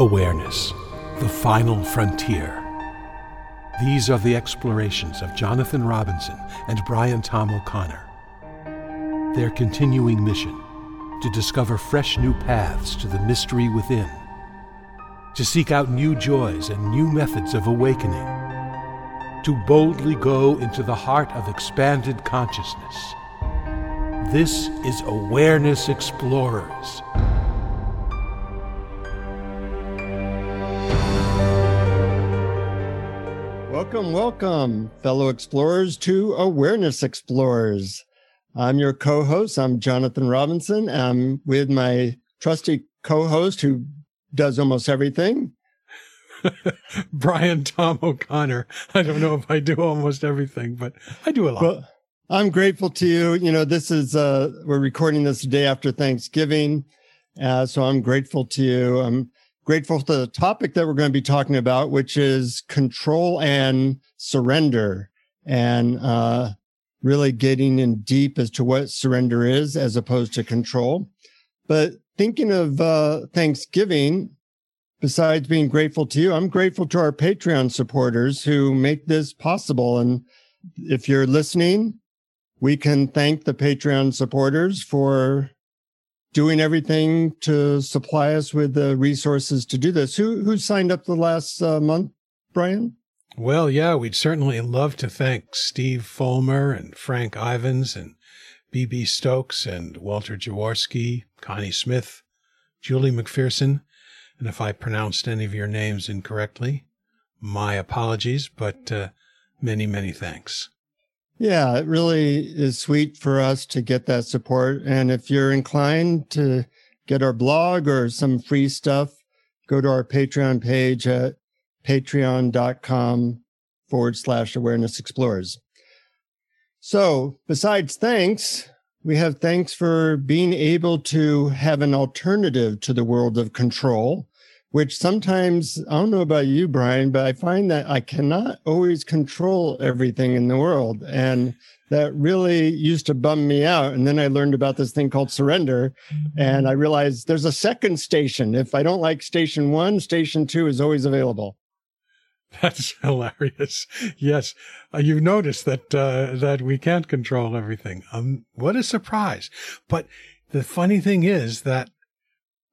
Awareness, the final frontier. These are the explorations of Jonathan Robinson and Brian Tom O'Connor. Their continuing mission to discover fresh new paths to the mystery within, to seek out new joys and new methods of awakening, to boldly go into the heart of expanded consciousness. This is Awareness Explorers. Welcome, welcome, fellow explorers, to Awareness Explorers. I'm your co host. I'm Jonathan Robinson. I'm with my trusty co host who does almost everything. Brian Tom O'Connor. I don't know if I do almost everything, but I do a lot. Well, I'm grateful to you. You know, this is, uh, we're recording this the day after Thanksgiving. Uh, so I'm grateful to you. I'm grateful for the topic that we're going to be talking about, which is control and surrender, and uh, really getting in deep as to what surrender is as opposed to control. But thinking of uh, Thanksgiving, besides being grateful to you, I'm grateful to our Patreon supporters who make this possible. And if you're listening, we can thank the Patreon supporters for doing everything to supply us with the resources to do this. Who who signed up the last uh, month, Brian? Well, yeah, we'd certainly love to thank Steve Fulmer and Frank Ivans and B.B. Stokes and Walter Jaworski, Connie Smith, Julie McPherson. And if I pronounced any of your names incorrectly, my apologies, but uh, many, many thanks. Yeah, it really is sweet for us to get that support. And if you're inclined to get our blog or some free stuff, go to our Patreon page at patreon.com forward slash awareness explorers. So besides thanks, we have thanks for being able to have an alternative to the world of control which sometimes I don't know about you, Brian, but I find that I cannot always control everything in the world. And that really used to bum me out. And then I learned about this thing called surrender. And I realized there's a second station. If I don't like station one, station two is always available. That's hilarious. Yes, uh, you notice that uh, that we can't control everything. Um, what a surprise! But the funny thing is that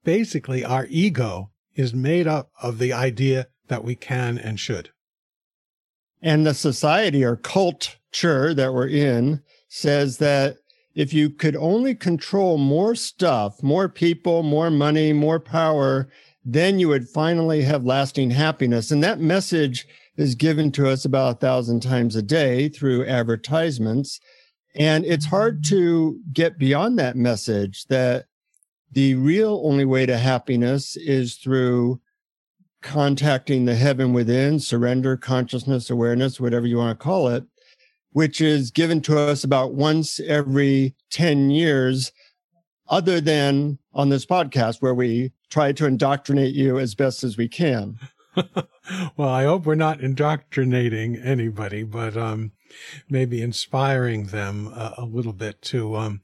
basically our ego is made up of the idea that we can and should. And the society or culture that we're in says that if you could only control more stuff, more people, more money, more power, then you would finally have lasting happiness. And that message is given to us about a thousand times a day through advertisements. And it's hard to get beyond that message that the real only way to happiness is through contacting the heaven within, surrender, consciousness, awareness, whatever you want to call it, which is given to us about once every 10 years, other than on this podcast where we try to indoctrinate you as best as we can. well, I hope we're not indoctrinating anybody, but um, maybe inspiring them a, a little bit to um,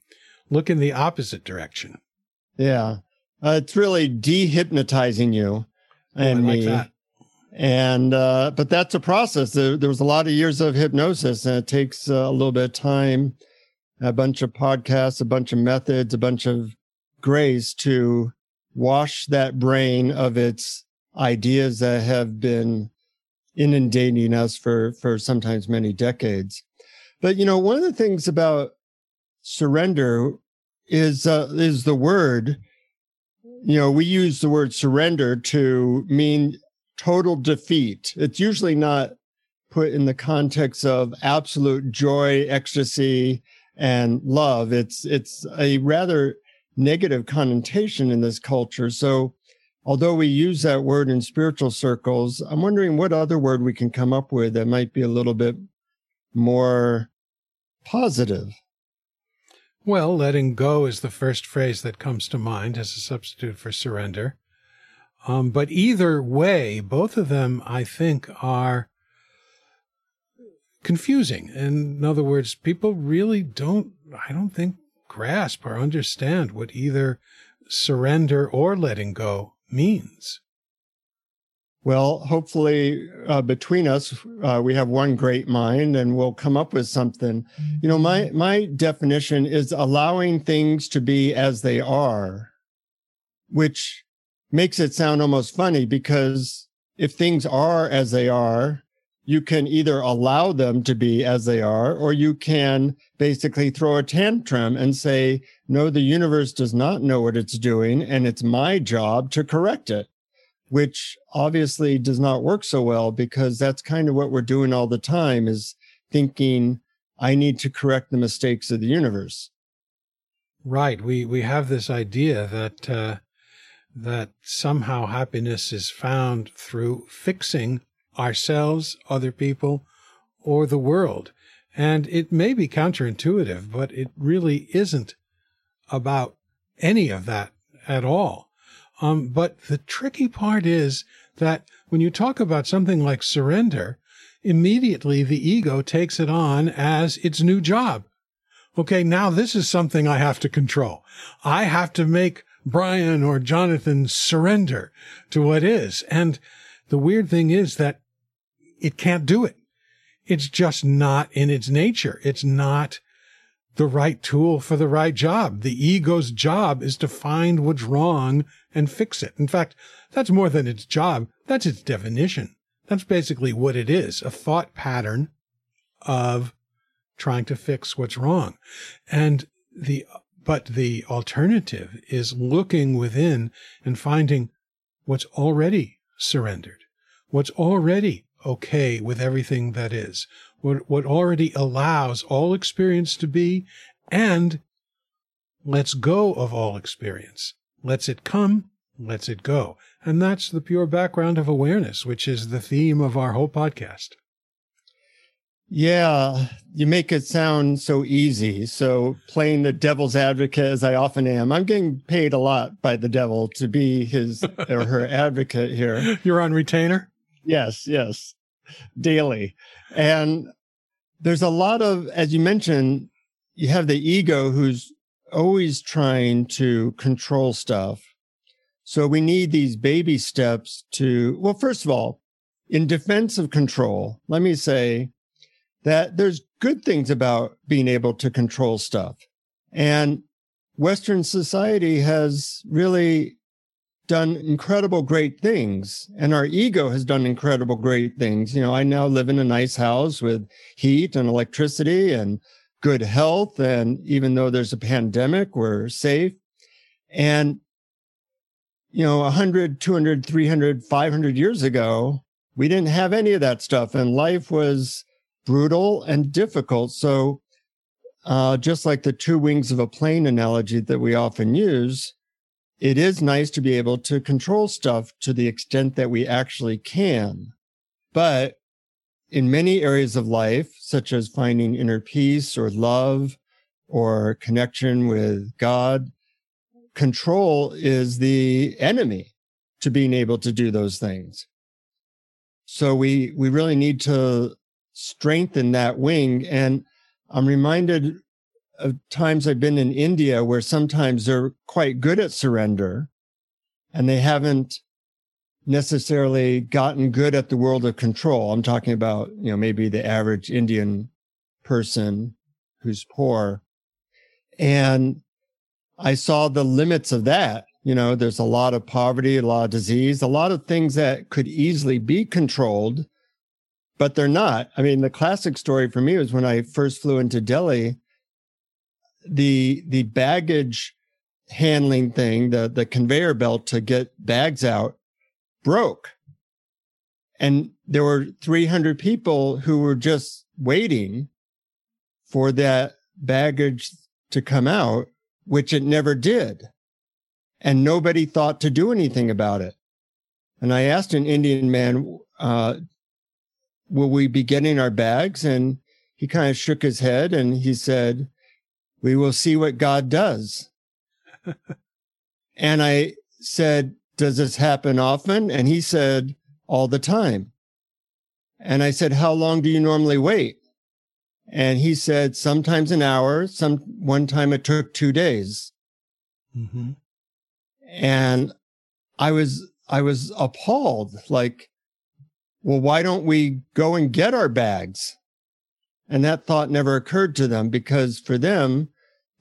look in the opposite direction. Yeah. Uh, it's really dehypnotizing you oh, and like me. That. And, uh, but that's a process. There, there, was a lot of years of hypnosis and it takes uh, a little bit of time, a bunch of podcasts, a bunch of methods, a bunch of grace to wash that brain of its ideas that have been inundating us for, for sometimes many decades. But, you know, one of the things about surrender is uh, is the word. You know, we use the word surrender to mean total defeat. It's usually not put in the context of absolute joy, ecstasy, and love. It's it's a rather negative connotation in this culture. So although we use that word in spiritual circles, I'm wondering what other word we can come up with that might be a little bit more positive. Well, letting go is the first phrase that comes to mind as a substitute for surrender. Um, but either way, both of them, I think, are confusing. In other words, people really don't, I don't think, grasp or understand what either surrender or letting go means. Well, hopefully, uh, between us, uh, we have one great mind, and we'll come up with something. You know, my my definition is allowing things to be as they are, which makes it sound almost funny because if things are as they are, you can either allow them to be as they are, or you can basically throw a tantrum and say, no, the universe does not know what it's doing, and it's my job to correct it which obviously does not work so well because that's kind of what we're doing all the time is thinking I need to correct the mistakes of the universe. Right. We we have this idea that uh, that somehow happiness is found through fixing ourselves, other people, or the world. And it may be counterintuitive, but it really isn't about any of that at all. Um, but the tricky part is that when you talk about something like surrender, immediately the ego takes it on as its new job. Okay, now this is something I have to control. I have to make Brian or Jonathan surrender to what is. And the weird thing is that it can't do it. It's just not in its nature. It's not the right tool for the right job. The ego's job is to find what's wrong and fix it. In fact, that's more than its job. That's its definition. That's basically what it is. A thought pattern of trying to fix what's wrong. And the, but the alternative is looking within and finding what's already surrendered, what's already okay with everything that is, what, what already allows all experience to be and lets go of all experience, lets it come, lets it go. And that's the pure background of awareness, which is the theme of our whole podcast. Yeah, you make it sound so easy. So, playing the devil's advocate, as I often am, I'm getting paid a lot by the devil to be his or her advocate here. You're on retainer? Yes, yes, daily. And there's a lot of, as you mentioned, you have the ego who's always trying to control stuff. So we need these baby steps to, well, first of all, in defense of control, let me say that there's good things about being able to control stuff. And Western society has really done incredible great things and our ego has done incredible great things you know i now live in a nice house with heat and electricity and good health and even though there's a pandemic we're safe and you know 100 200 300 500 years ago we didn't have any of that stuff and life was brutal and difficult so uh, just like the two wings of a plane analogy that we often use it is nice to be able to control stuff to the extent that we actually can. But in many areas of life, such as finding inner peace or love or connection with God, control is the enemy to being able to do those things. So we, we really need to strengthen that wing. And I'm reminded of times I've been in India where sometimes they're quite good at surrender and they haven't necessarily gotten good at the world of control. I'm talking about, you know, maybe the average Indian person who's poor. And I saw the limits of that. You know, there's a lot of poverty, a lot of disease, a lot of things that could easily be controlled, but they're not. I mean, the classic story for me was when I first flew into Delhi the the baggage handling thing, the the conveyor belt to get bags out, broke, and there were 300 people who were just waiting for that baggage to come out, which it never did, and nobody thought to do anything about it. And I asked an Indian man, uh, "Will we be getting our bags?" And he kind of shook his head and he said, we will see what God does. and I said, Does this happen often? And he said, All the time. And I said, How long do you normally wait? And he said, Sometimes an hour. Some one time it took two days. Mm-hmm. And I was I was appalled. Like well, why don't we go and get our bags? And that thought never occurred to them because for them,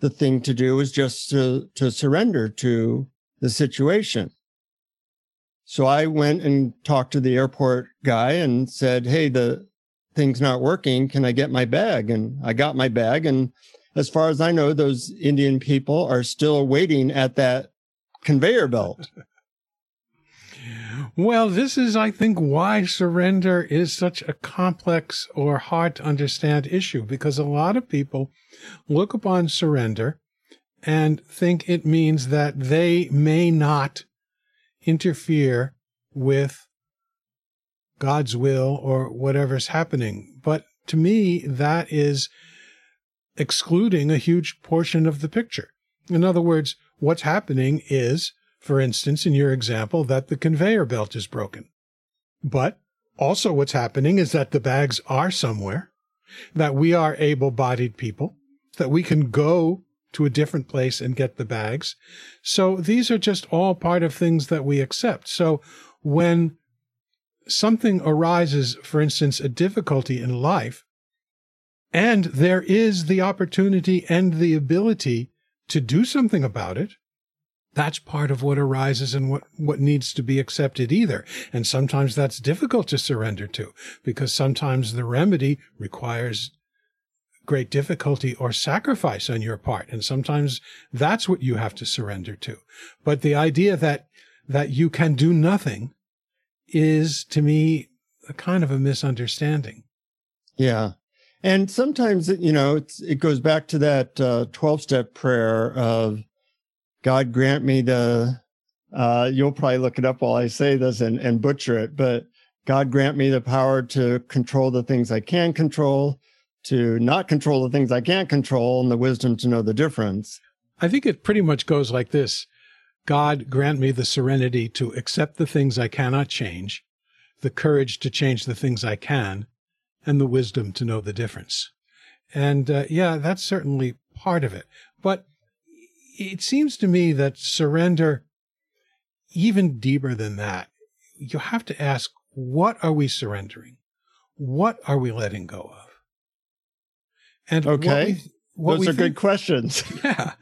the thing to do is just to, to surrender to the situation. So I went and talked to the airport guy and said, Hey, the thing's not working. Can I get my bag? And I got my bag. And as far as I know, those Indian people are still waiting at that conveyor belt. Well, this is, I think, why surrender is such a complex or hard to understand issue because a lot of people look upon surrender and think it means that they may not interfere with God's will or whatever's happening. But to me, that is excluding a huge portion of the picture. In other words, what's happening is, for instance, in your example, that the conveyor belt is broken. But also what's happening is that the bags are somewhere, that we are able bodied people, that we can go to a different place and get the bags. So these are just all part of things that we accept. So when something arises, for instance, a difficulty in life, and there is the opportunity and the ability to do something about it, that's part of what arises and what, what needs to be accepted either. And sometimes that's difficult to surrender to because sometimes the remedy requires great difficulty or sacrifice on your part. And sometimes that's what you have to surrender to. But the idea that, that you can do nothing is to me a kind of a misunderstanding. Yeah. And sometimes, you know, it goes back to that 12 uh, step prayer of God grant me the, uh, you'll probably look it up while I say this and, and butcher it, but God grant me the power to control the things I can control, to not control the things I can't control and the wisdom to know the difference. I think it pretty much goes like this God grant me the serenity to accept the things I cannot change, the courage to change the things I can, and the wisdom to know the difference. And uh, yeah, that's certainly part of it. But it seems to me that surrender, even deeper than that, you have to ask, what are we surrendering? What are we letting go of? And okay, what we, what those are think, good questions. Yeah.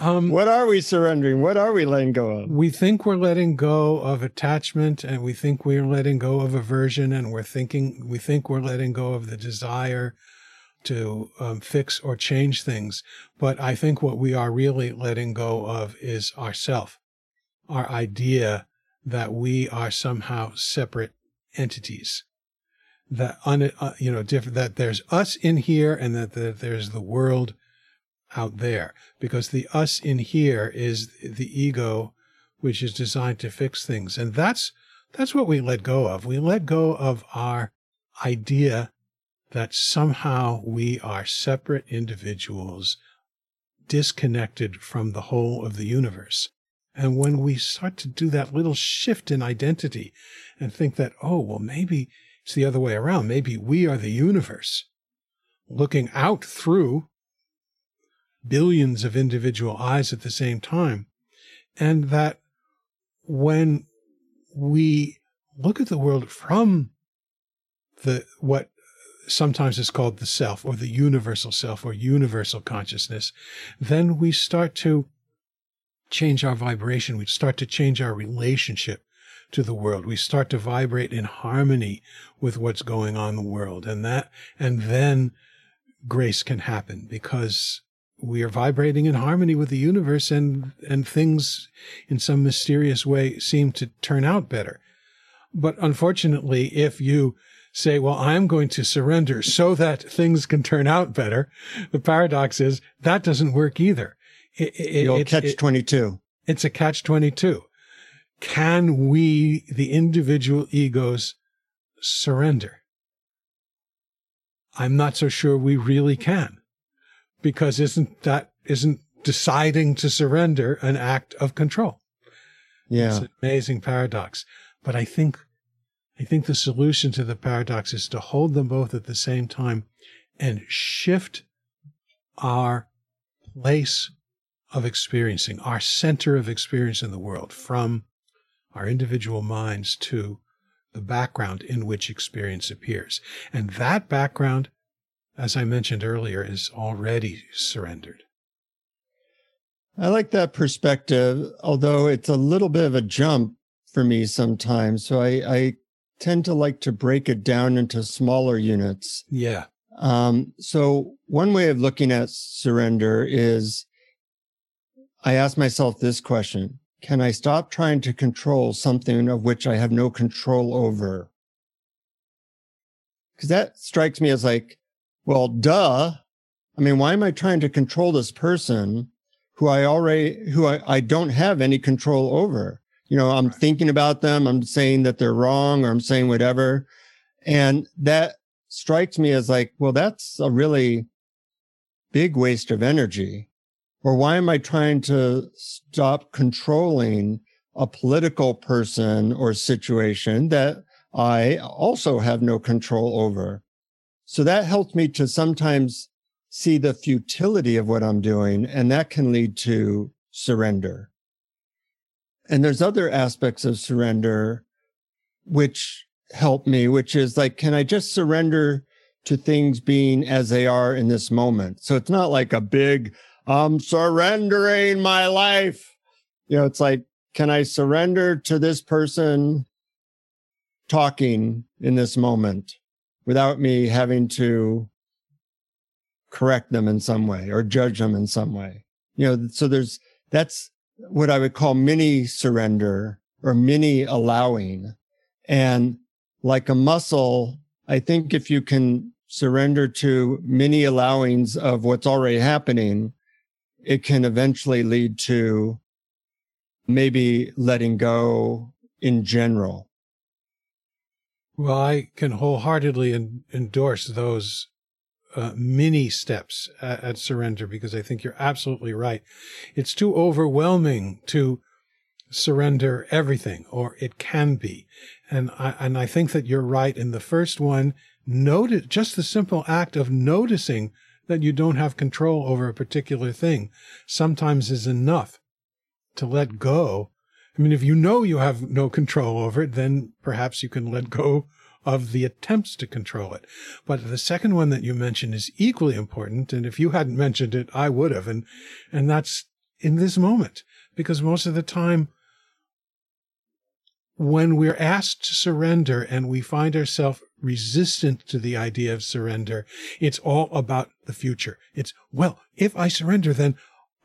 Um, what are we surrendering? What are we letting go of? We think we're letting go of attachment, and we think we're letting go of aversion, and we're thinking we think we're letting go of the desire to um, fix or change things. But I think what we are really letting go of is ourself, our idea that we are somehow separate entities that un, uh, you know different that there's us in here and that, that there's the world out there. Because the us in here is the ego which is designed to fix things. And that's that's what we let go of. We let go of our idea that somehow we are separate individuals disconnected from the whole of the universe. And when we start to do that little shift in identity and think that oh well maybe it's the other way around. Maybe we are the universe looking out through billions of individual eyes at the same time. And that when we look at the world from the, what sometimes is called the self or the universal self or universal consciousness, then we start to change our vibration. We start to change our relationship to the world. We start to vibrate in harmony with what's going on in the world. And that, and then grace can happen because we are vibrating in harmony with the universe and, and things in some mysterious way seem to turn out better. But unfortunately, if you say, well, I'm going to surrender so that things can turn out better, the paradox is that doesn't work either. It, it, You'll catch 22. It's a catch 22 can we, the individual egos, surrender? I'm not so sure we really can, because isn't that, isn't deciding to surrender an act of control? Yeah. It's an amazing paradox. But I think, I think the solution to the paradox is to hold them both at the same time and shift our place of experiencing, our center of experience in the world from our individual minds to the background in which experience appears. And that background, as I mentioned earlier, is already surrendered. I like that perspective, although it's a little bit of a jump for me sometimes. So I, I tend to like to break it down into smaller units. Yeah. Um, so one way of looking at surrender is I ask myself this question. Can I stop trying to control something of which I have no control over? Because that strikes me as like, well, duh. I mean, why am I trying to control this person who I already, who I, I don't have any control over? You know, I'm right. thinking about them. I'm saying that they're wrong or I'm saying whatever. And that strikes me as like, well, that's a really big waste of energy. Or why am I trying to stop controlling a political person or situation that I also have no control over? So that helps me to sometimes see the futility of what I'm doing, and that can lead to surrender. And there's other aspects of surrender which help me, which is like, can I just surrender to things being as they are in this moment? So it's not like a big, I'm surrendering my life. You know, it's like, can I surrender to this person talking in this moment without me having to correct them in some way or judge them in some way? You know, so there's, that's what I would call mini surrender or mini allowing. And like a muscle, I think if you can surrender to many allowings of what's already happening, it can eventually lead to maybe letting go in general. Well, I can wholeheartedly endorse those uh, mini steps at, at surrender because I think you're absolutely right. It's too overwhelming to surrender everything, or it can be. And I, and I think that you're right in the first one. Notice just the simple act of noticing that you don't have control over a particular thing sometimes is enough to let mm-hmm. go. I mean, if you know you have no control over it, then perhaps you can let go of the attempts to control it. But the second one that you mentioned is equally important. And if you hadn't mentioned it, I would have. And, and that's in this moment, because most of the time, when we're asked to surrender and we find ourselves resistant to the idea of surrender, it's all about the future. It's, well, if I surrender, then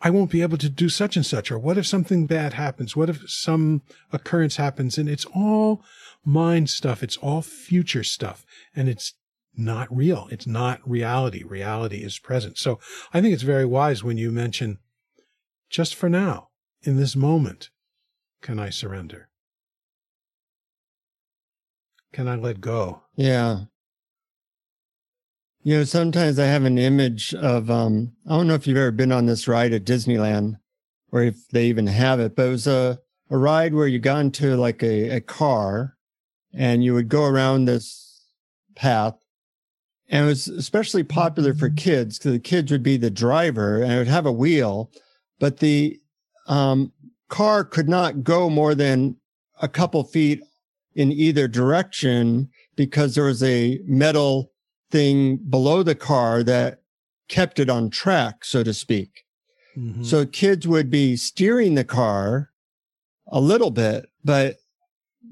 I won't be able to do such and such. Or what if something bad happens? What if some occurrence happens? And it's all mind stuff. It's all future stuff. And it's not real. It's not reality. Reality is present. So I think it's very wise when you mention just for now, in this moment, can I surrender? Can I let go? Yeah. You know, sometimes I have an image of um I don't know if you've ever been on this ride at Disneyland or if they even have it, but it was a, a ride where you got into like a, a car and you would go around this path. And it was especially popular for kids because the kids would be the driver and it would have a wheel, but the um, car could not go more than a couple feet in either direction because there was a metal thing below the car that kept it on track, so to speak. Mm-hmm. So kids would be steering the car a little bit, but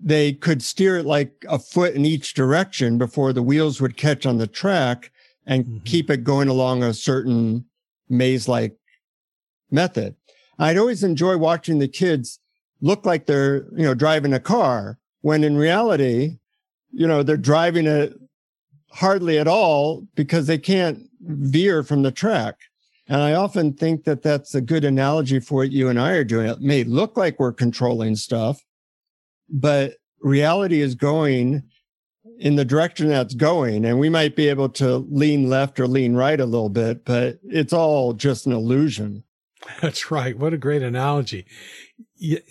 they could steer it like a foot in each direction before the wheels would catch on the track and mm-hmm. keep it going along a certain maze like method. I'd always enjoy watching the kids look like they're, you know, driving a car when in reality, you know, they're driving it hardly at all because they can't veer from the track. And I often think that that's a good analogy for what you and I are doing. It may look like we're controlling stuff, but reality is going in the direction that's going. And we might be able to lean left or lean right a little bit, but it's all just an illusion. That's right. What a great analogy.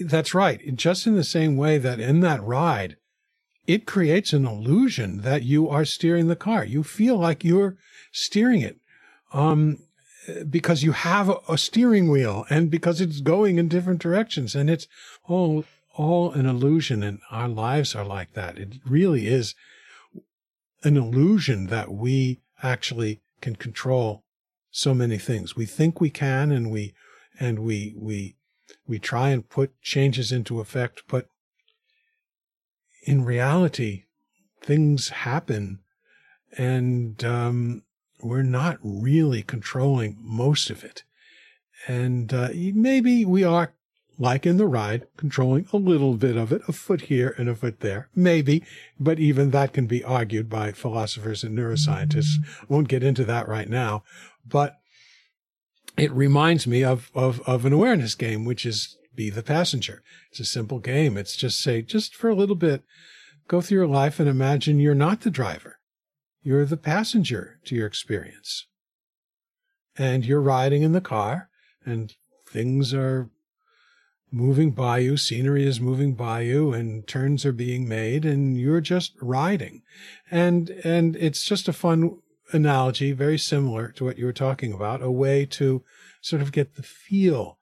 That's right. Just in the same way that in that ride, it creates an illusion that you are steering the car. You feel like you're steering it. Um, because you have a steering wheel and because it's going in different directions and it's all all an illusion and our lives are like that. It really is an illusion that we actually can control so many things. We think we can and we and we we we try and put changes into effect, but in reality, things happen and um, we're not really controlling most of it. And uh, maybe we are, like in the ride, controlling a little bit of it, a foot here and a foot there. Maybe, but even that can be argued by philosophers and neuroscientists. I won't get into that right now. But it reminds me of, of, of an awareness game, which is be the passenger. It's a simple game. It's just say, just for a little bit, go through your life and imagine you're not the driver. You're the passenger to your experience. And you're riding in the car and things are moving by you, scenery is moving by you and turns are being made and you're just riding. And and it's just a fun analogy, very similar to what you were talking about, a way to sort of get the feel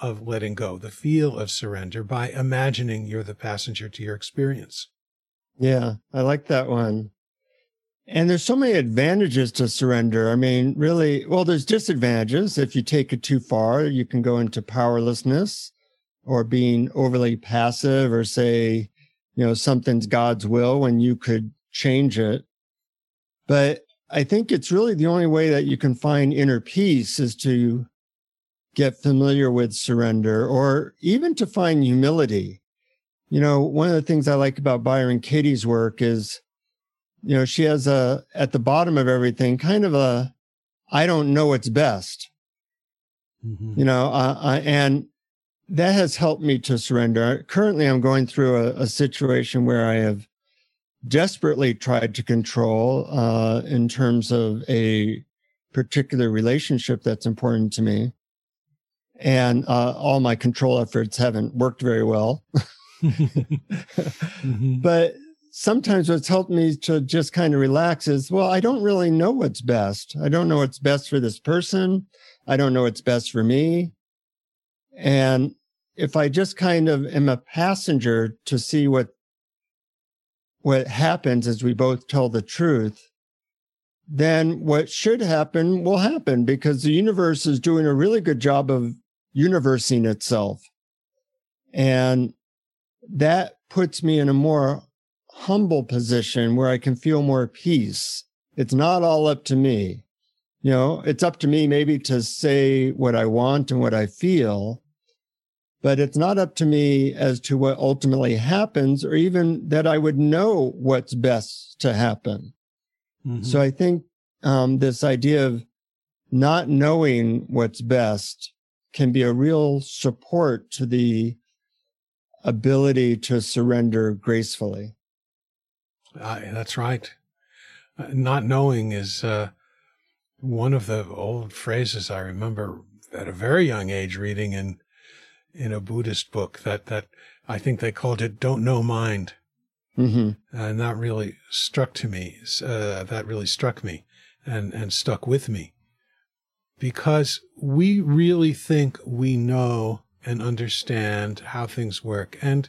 of letting go, the feel of surrender by imagining you're the passenger to your experience. Yeah, I like that one. And there's so many advantages to surrender. I mean, really, well, there's disadvantages. If you take it too far, you can go into powerlessness or being overly passive or say, you know, something's God's will when you could change it. But I think it's really the only way that you can find inner peace is to get familiar with surrender or even to find humility. You know, one of the things I like about Byron Katie's work is you know, she has a, at the bottom of everything, kind of a, I don't know what's best, mm-hmm. you know, uh, uh, and that has helped me to surrender. Currently, I'm going through a, a situation where I have desperately tried to control uh, in terms of a particular relationship that's important to me. And uh, all my control efforts haven't worked very well. mm-hmm. But sometimes what's helped me to just kind of relax is well i don't really know what's best i don't know what's best for this person i don't know what's best for me and if i just kind of am a passenger to see what what happens as we both tell the truth then what should happen will happen because the universe is doing a really good job of universing itself and that puts me in a more humble position where I can feel more peace. It's not all up to me. You know, it's up to me maybe to say what I want and what I feel, but it's not up to me as to what ultimately happens or even that I would know what's best to happen. Mm-hmm. So I think um, this idea of not knowing what's best can be a real support to the ability to surrender gracefully. Uh, that's right. Uh, not knowing is uh, one of the old phrases I remember at a very young age reading in in a Buddhist book that that I think they called it "Don't Know Mind," mm-hmm. and that really struck to me. Uh, that really struck me and and stuck with me because we really think we know and understand how things work, and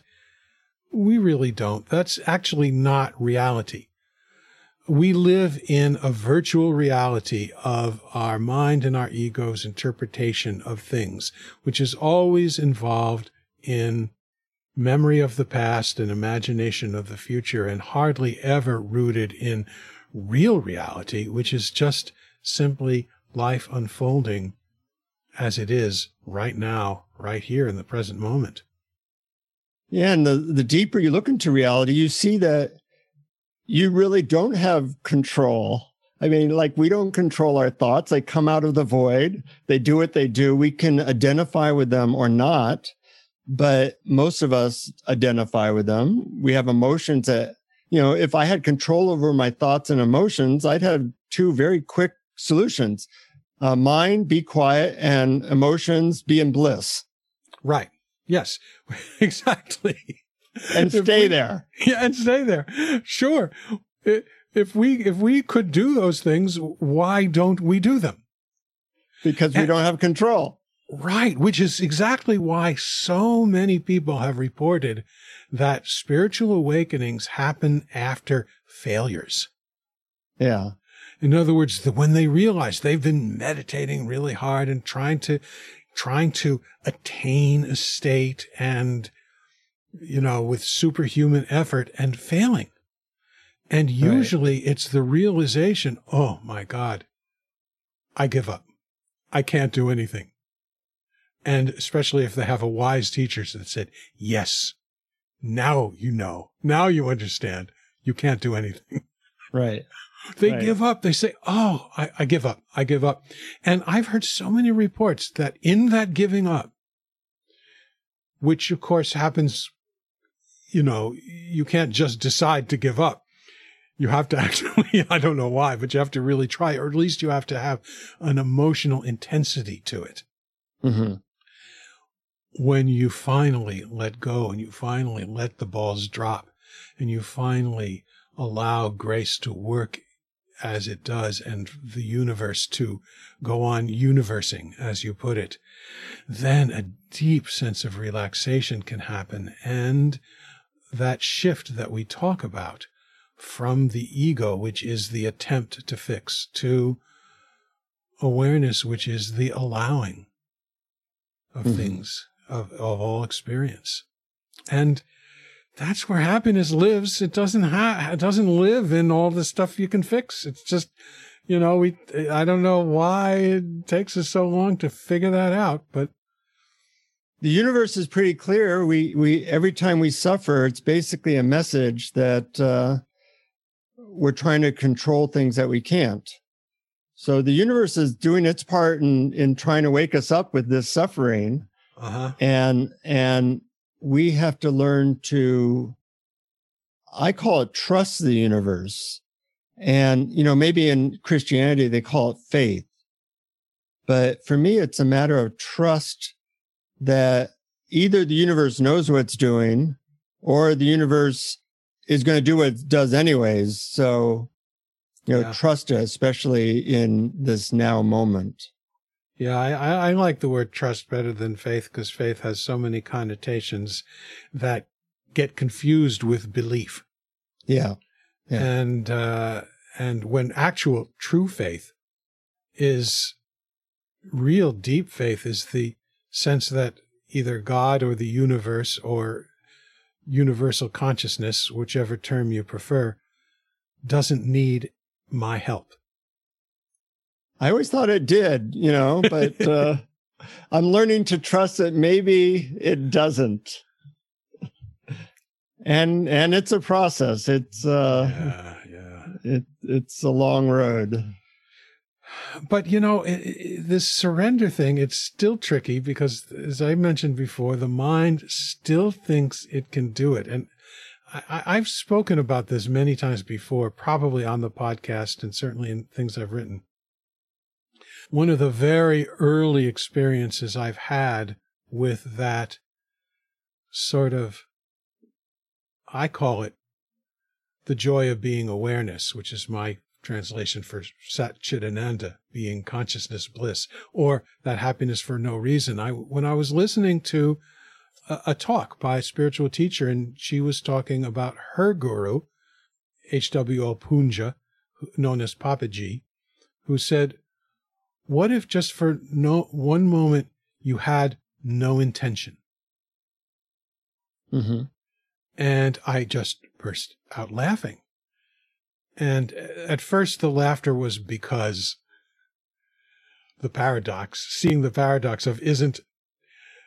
we really don't. That's actually not reality. We live in a virtual reality of our mind and our ego's interpretation of things, which is always involved in memory of the past and imagination of the future and hardly ever rooted in real reality, which is just simply life unfolding as it is right now, right here in the present moment. Yeah, and the, the deeper you look into reality, you see that you really don't have control. I mean, like we don't control our thoughts. They come out of the void. They do what they do. We can identify with them or not, but most of us identify with them. We have emotions that, you know, if I had control over my thoughts and emotions, I'd have two very quick solutions. Uh, mind, be quiet, and emotions, be in bliss. Right. Yes, exactly. And stay we, there. Yeah, and stay there. Sure. If we if we could do those things, why don't we do them? Because we and, don't have control. Right, which is exactly why so many people have reported that spiritual awakenings happen after failures. Yeah. In other words, that when they realize they've been meditating really hard and trying to trying to attain a state and you know with superhuman effort and failing. And usually right. it's the realization, oh my God, I give up. I can't do anything. And especially if they have a wise teacher that said, yes, now you know, now you understand you can't do anything. Right. They right. give up. They say, Oh, I, I give up. I give up. And I've heard so many reports that in that giving up, which of course happens, you know, you can't just decide to give up. You have to actually, I don't know why, but you have to really try, or at least you have to have an emotional intensity to it. Mm-hmm. When you finally let go and you finally let the balls drop and you finally allow grace to work as it does and the universe to go on universing, as you put it, then a deep sense of relaxation can happen. And that shift that we talk about from the ego, which is the attempt to fix, to awareness, which is the allowing of mm-hmm. things, of, of all experience. And that's where happiness lives. It doesn't ha- it doesn't live in all the stuff you can fix. It's just, you know, we, I don't know why it takes us so long to figure that out, but the universe is pretty clear. We, we, every time we suffer, it's basically a message that, uh, we're trying to control things that we can't. So the universe is doing its part in, in trying to wake us up with this suffering. Uh-huh. And, and we have to learn to, I call it trust the universe. And, you know, maybe in Christianity, they call it faith. But for me, it's a matter of trust that either the universe knows what it's doing or the universe is going to do what it does anyways. So, you know, yeah. trust it, especially in this now moment. Yeah, I, I like the word trust better than faith because faith has so many connotations that get confused with belief. Yeah. yeah. And, uh, and when actual true faith is real deep faith is the sense that either God or the universe or universal consciousness, whichever term you prefer, doesn't need my help. I always thought it did, you know, but uh, I'm learning to trust that maybe it doesn't. And and it's a process. It's uh yeah, yeah. It it's a long road. But you know, it, it, this surrender thing, it's still tricky because as I mentioned before, the mind still thinks it can do it. And I, I've spoken about this many times before, probably on the podcast and certainly in things I've written one of the very early experiences I've had with that sort of, I call it the joy of being awareness, which is my translation for Sat Chidananda, being consciousness bliss, or that happiness for no reason. I, when I was listening to a, a talk by a spiritual teacher, and she was talking about her guru, H.W.L. Poonja, known as Papaji, who said, what if just for no one moment you had no intention? Mm-hmm. And I just burst out laughing. And at first the laughter was because the paradox, seeing the paradox of isn't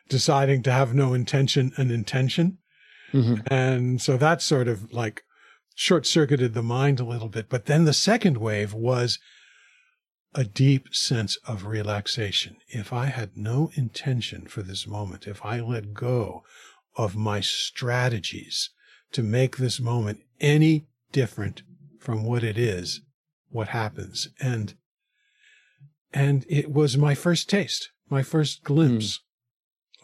deciding to have no intention an intention. Mm-hmm. And so that sort of like short circuited the mind a little bit. But then the second wave was a deep sense of relaxation. If I had no intention for this moment, if I let go of my strategies to make this moment any different from what it is, what happens? And, and it was my first taste, my first glimpse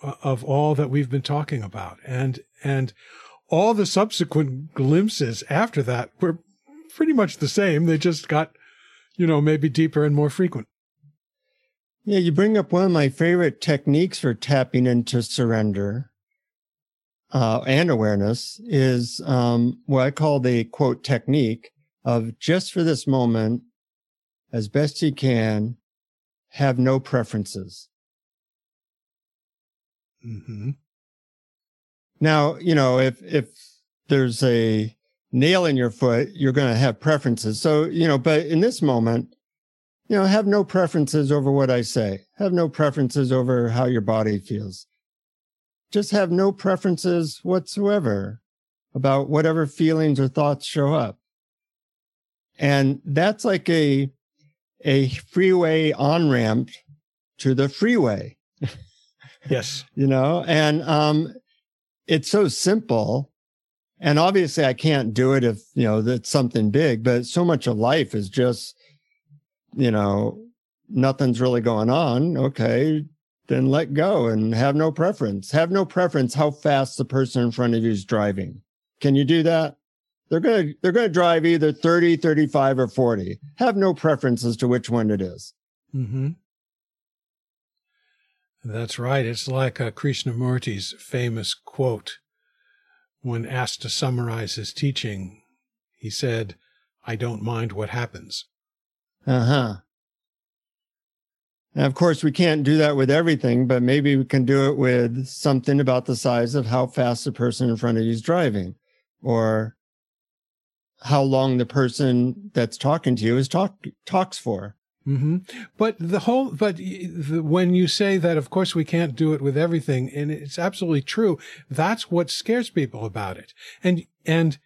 mm. of all that we've been talking about. And, and all the subsequent glimpses after that were pretty much the same. They just got you know, maybe deeper and more frequent. Yeah, you bring up one of my favorite techniques for tapping into surrender uh, and awareness is um, what I call the quote technique of just for this moment, as best you can, have no preferences. Mm-hmm. Now, you know, if if there's a nail in your foot, you're going to have preferences. So, you know, but in this moment, you know, have no preferences over what I say. Have no preferences over how your body feels. Just have no preferences whatsoever about whatever feelings or thoughts show up. And that's like a a freeway on ramp to the freeway. Yes. you know, and um it's so simple. And obviously I can't do it if, you know, that's something big, but so much of life is just, you know, nothing's really going on. Okay. Then let go and have no preference. Have no preference how fast the person in front of you is driving. Can you do that? They're going to, they're going to drive either 30, 35 or 40. Have no preference as to which one it is. Mm-hmm. That's right. It's like uh, Krishnamurti's famous quote when asked to summarize his teaching. He said, I don't mind what happens. Uh huh. And of course, we can't do that with everything, but maybe we can do it with something about the size of how fast the person in front of you is driving or how long the person that's talking to you is talk talks for. Mm-hmm. But the whole, but the, when you say that, of course, we can't do it with everything, and it's absolutely true. That's what scares people about it, and and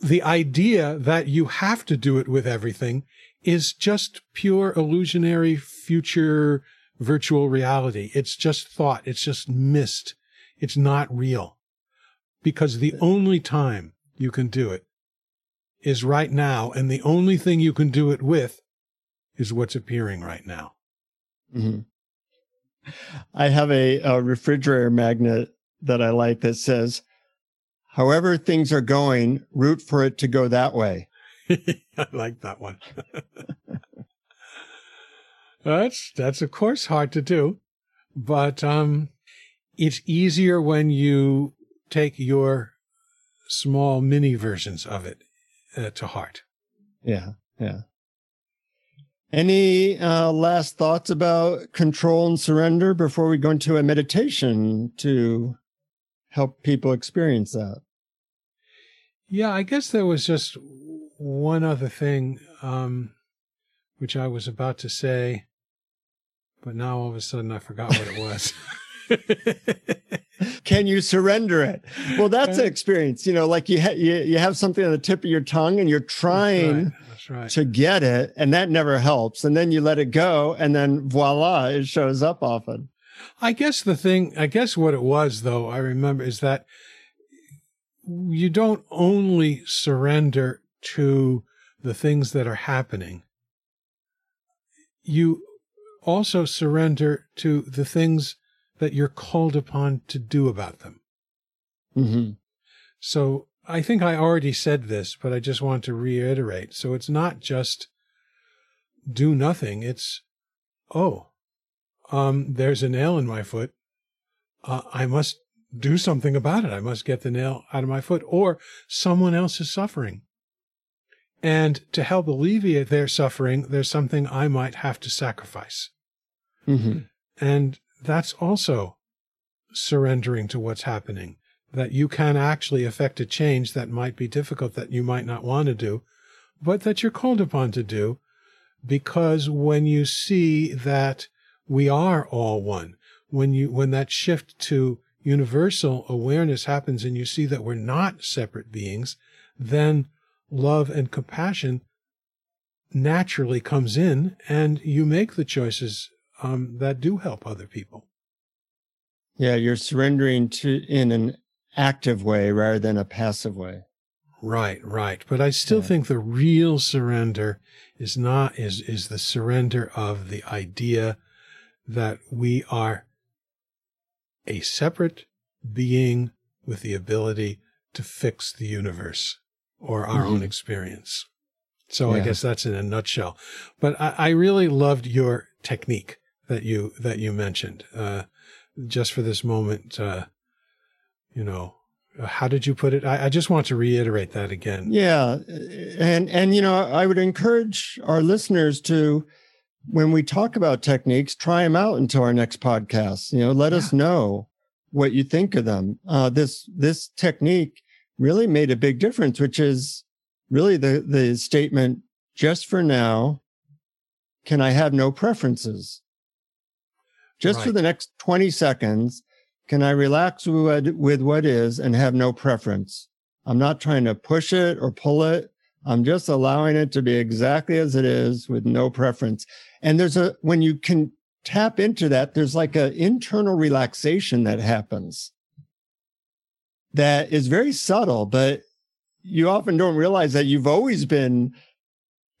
the idea that you have to do it with everything is just pure illusionary future virtual reality. It's just thought. It's just mist. It's not real, because the only time you can do it is right now, and the only thing you can do it with is what's appearing right now. Mm-hmm. I have a, a, refrigerator magnet that I like that says, however things are going, root for it to go that way. I like that one. that's, that's of course hard to do, but, um, it's easier when you take your small mini versions of it uh, to heart. Yeah. Yeah. Any uh, last thoughts about control and surrender before we go into a meditation to help people experience that? Yeah, I guess there was just one other thing um, which I was about to say, but now all of a sudden I forgot what it was. Can you surrender it? Well, that's an uh, experience. You know, like you ha- you, you have something on the tip of your tongue and you're trying right. to get it, and that never helps. And then you let it go, and then voila, it shows up often. I guess the thing, I guess what it was, though, I remember is that you don't only surrender to the things that are happening, you also surrender to the things that you're called upon to do about them. Mm-hmm. So I think I already said this, but I just want to reiterate. So it's not just do nothing. It's, oh, um, there's a nail in my foot. Uh, I must do something about it. I must get the nail out of my foot or someone else is suffering. And to help alleviate their suffering, there's something I might have to sacrifice. Mm-hmm. And that's also surrendering to what's happening that you can actually affect a change that might be difficult that you might not want to do, but that you're called upon to do because when you see that we are all one, when you when that shift to universal awareness happens and you see that we're not separate beings, then love and compassion naturally comes in and you make the choices um, that do help other people. Yeah, you're surrendering to in an active way rather than a passive way. Right, right. But I still yeah. think the real surrender is not is is the surrender of the idea that we are a separate being with the ability to fix the universe or our mm-hmm. own experience. So yeah. I guess that's in a nutshell. But I, I really loved your technique that you that you mentioned. Uh, just for this moment, uh, you know, how did you put it? I, I, just want to reiterate that again. Yeah, and and you know, I would encourage our listeners to, when we talk about techniques, try them out until our next podcast. You know, let yeah. us know what you think of them. Uh, this this technique really made a big difference, which is really the the statement: just for now, can I have no preferences? Just right. for the next 20 seconds, can I relax with, with what is and have no preference? I'm not trying to push it or pull it. I'm just allowing it to be exactly as it is with no preference. And there's a, when you can tap into that, there's like an internal relaxation that happens that is very subtle, but you often don't realize that you've always been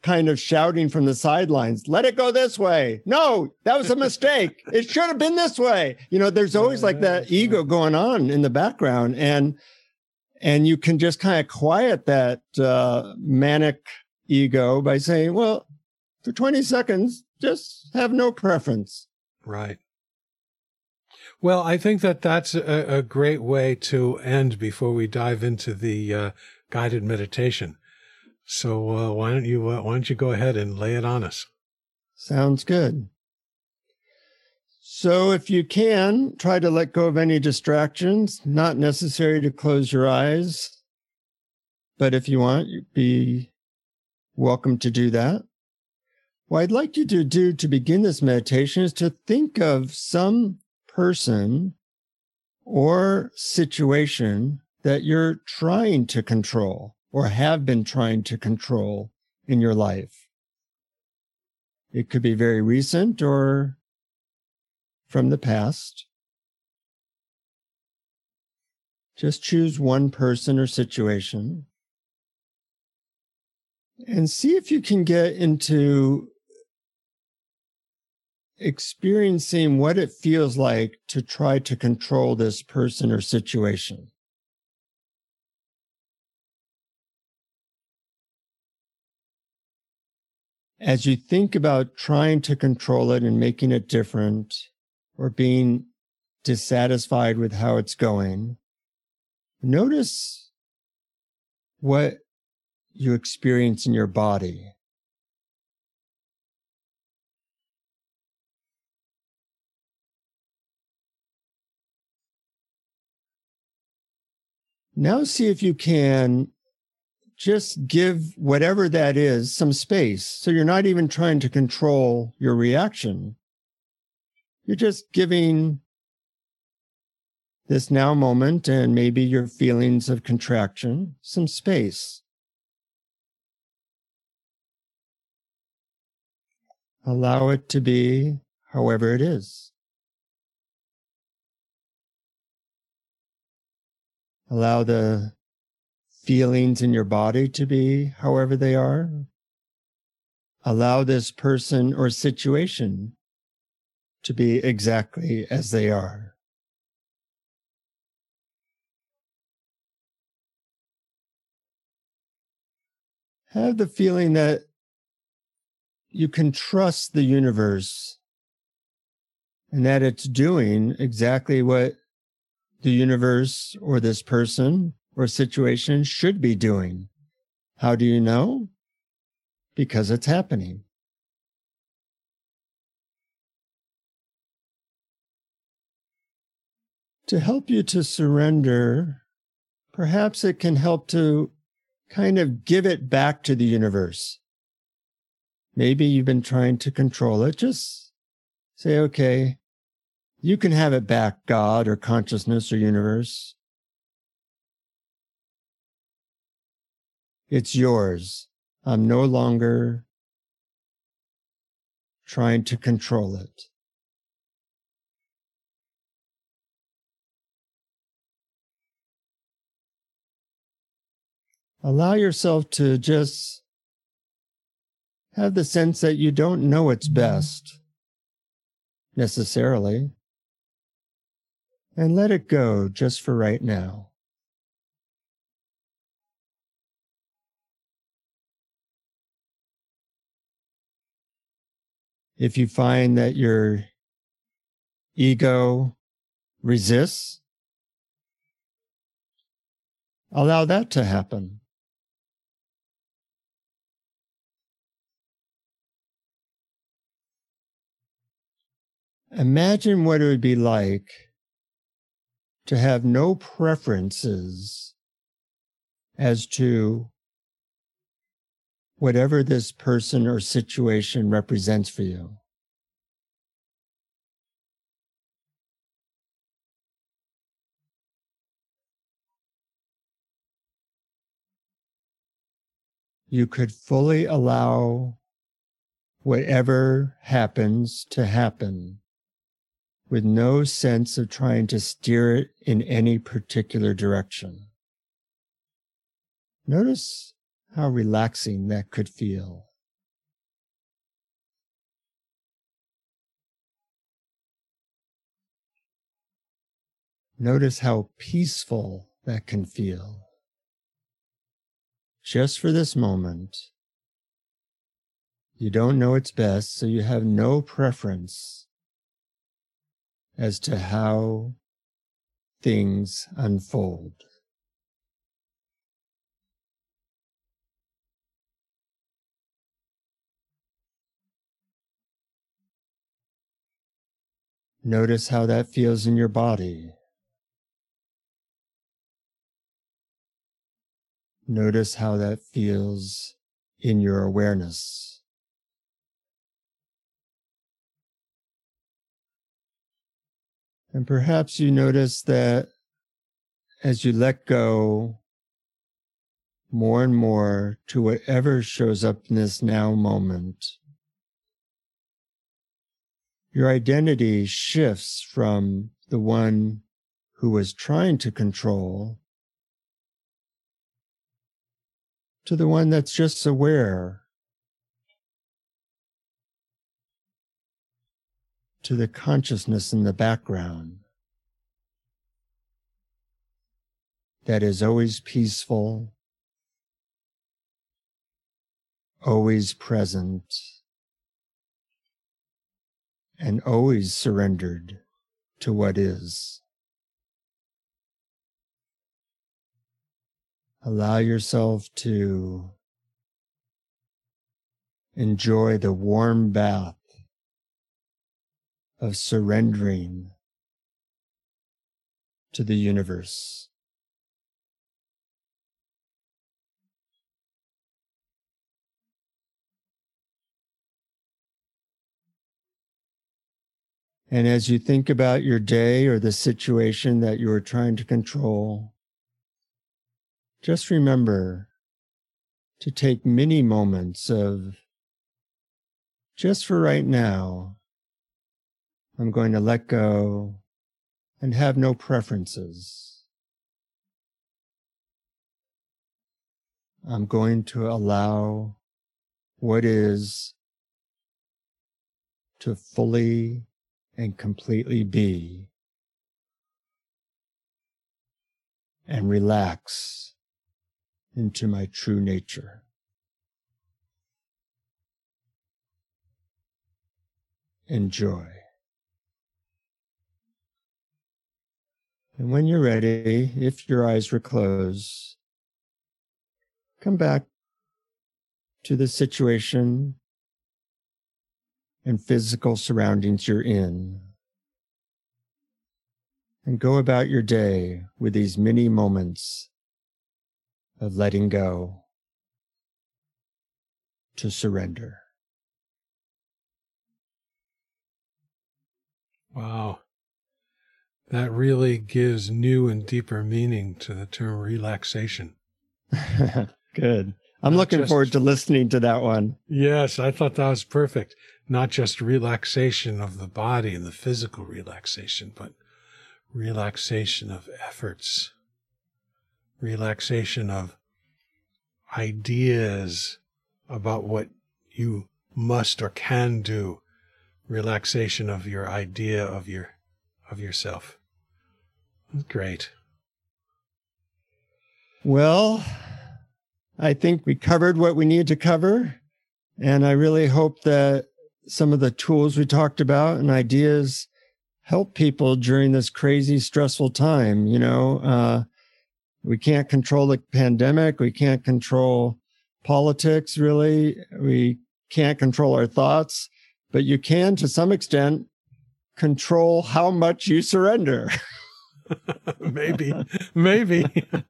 kind of shouting from the sidelines, let it go this way. No, that was a mistake. it should have been this way. You know, there's always like that ego going on in the background and and you can just kind of quiet that uh, manic ego by saying, well, for 20 seconds, just have no preference. Right. Well, I think that that's a, a great way to end before we dive into the uh, guided meditation. So uh, why don't you uh, why don't you go ahead and lay it on us? Sounds good. So if you can, try to let go of any distractions. Not necessary to close your eyes, but if you want, you'd be welcome to do that. What I'd like you to do to begin this meditation is to think of some person or situation that you're trying to control or have been trying to control in your life. It could be very recent or from the past. Just choose one person or situation and see if you can get into experiencing what it feels like to try to control this person or situation. As you think about trying to control it and making it different or being dissatisfied with how it's going, notice what you experience in your body. Now, see if you can just give whatever that is some space. So you're not even trying to control your reaction. You're just giving this now moment and maybe your feelings of contraction some space. Allow it to be however it is. Allow the feelings in your body to be however they are. Allow this person or situation to be exactly as they are. Have the feeling that you can trust the universe and that it's doing exactly what the universe or this person or situation should be doing. How do you know? Because it's happening. To help you to surrender, perhaps it can help to kind of give it back to the universe. Maybe you've been trying to control it. Just say, okay, you can have it back, God or consciousness or universe. It's yours. I'm no longer trying to control it. Allow yourself to just have the sense that you don't know what's best necessarily, and let it go just for right now. If you find that you're ego resists, allow that to happen. Imagine what it would be like to have no preferences as to whatever this person or situation represents for you. You could fully allow whatever happens to happen with no sense of trying to steer it in any particular direction. Notice how relaxing that could feel. Notice how peaceful that can feel. Just for this moment, you don't know it's best, so you have no preference as to how things unfold. Notice how that feels in your body. Notice how that feels in your awareness. And perhaps you notice that as you let go more and more to whatever shows up in this now moment, your identity shifts from the one who was trying to control to the one that's just aware to the consciousness in the background that is always peaceful, always present and always surrendered to what is. Allow yourself to enjoy the warm bath of surrendering to the universe. And as you think about your day or the situation that you are trying to control, just remember to take many moments of just for right now, I'm going to let go and have no preferences. I'm going to allow what is to fully and completely be and relax into my true nature. Enjoy. And when you're ready, if your eyes were closed, come back to the situation and physical surroundings you're in. And go about your day with these many moments of letting go to surrender. Wow. That really gives new and deeper meaning to the term relaxation. Good. I'm Not looking just, forward to listening to that one. Yes, I thought that was perfect not just relaxation of the body and the physical relaxation, but relaxation of efforts, relaxation of ideas about what you must or can do, relaxation of your idea of your of yourself. Great. Well, I think we covered what we need to cover. And I really hope that some of the tools we talked about and ideas help people during this crazy, stressful time. You know, uh, we can't control the pandemic. We can't control politics, really. We can't control our thoughts, but you can, to some extent, control how much you surrender. maybe, maybe.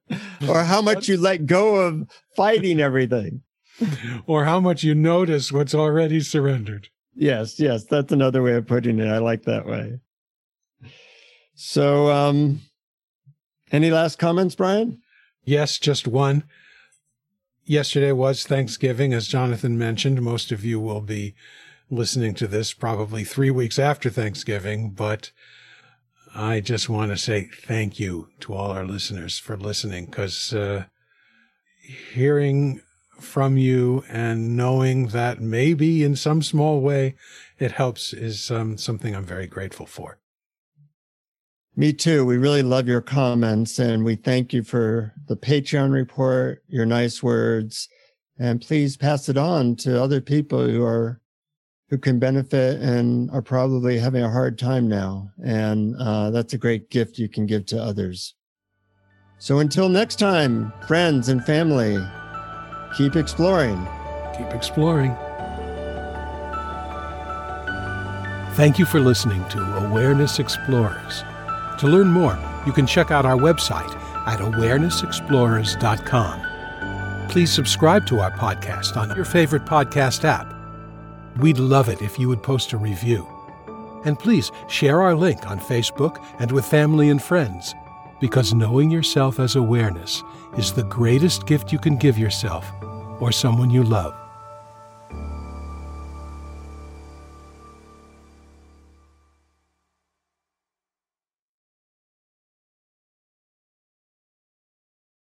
or how much you let go of fighting everything. or how much you notice what's already surrendered. Yes, yes, that's another way of putting it. I like that way. So, um, any last comments, Brian? Yes, just one. Yesterday was Thanksgiving, as Jonathan mentioned. Most of you will be listening to this probably three weeks after Thanksgiving, but I just want to say thank you to all our listeners for listening because uh, hearing from you and knowing that maybe in some small way it helps is um, something I'm very grateful for. Me too. We really love your comments and we thank you for the Patreon report, your nice words, and please pass it on to other people who are who can benefit and are probably having a hard time now. And uh, that's a great gift you can give to others. So until next time, friends and family, keep exploring. Keep exploring. Thank you for listening to Awareness Explorers. To learn more, you can check out our website at awarenessexplorers.com. Please subscribe to our podcast on your favorite podcast app. We'd love it if you would post a review. And please share our link on Facebook and with family and friends, because knowing yourself as awareness is the greatest gift you can give yourself or someone you love.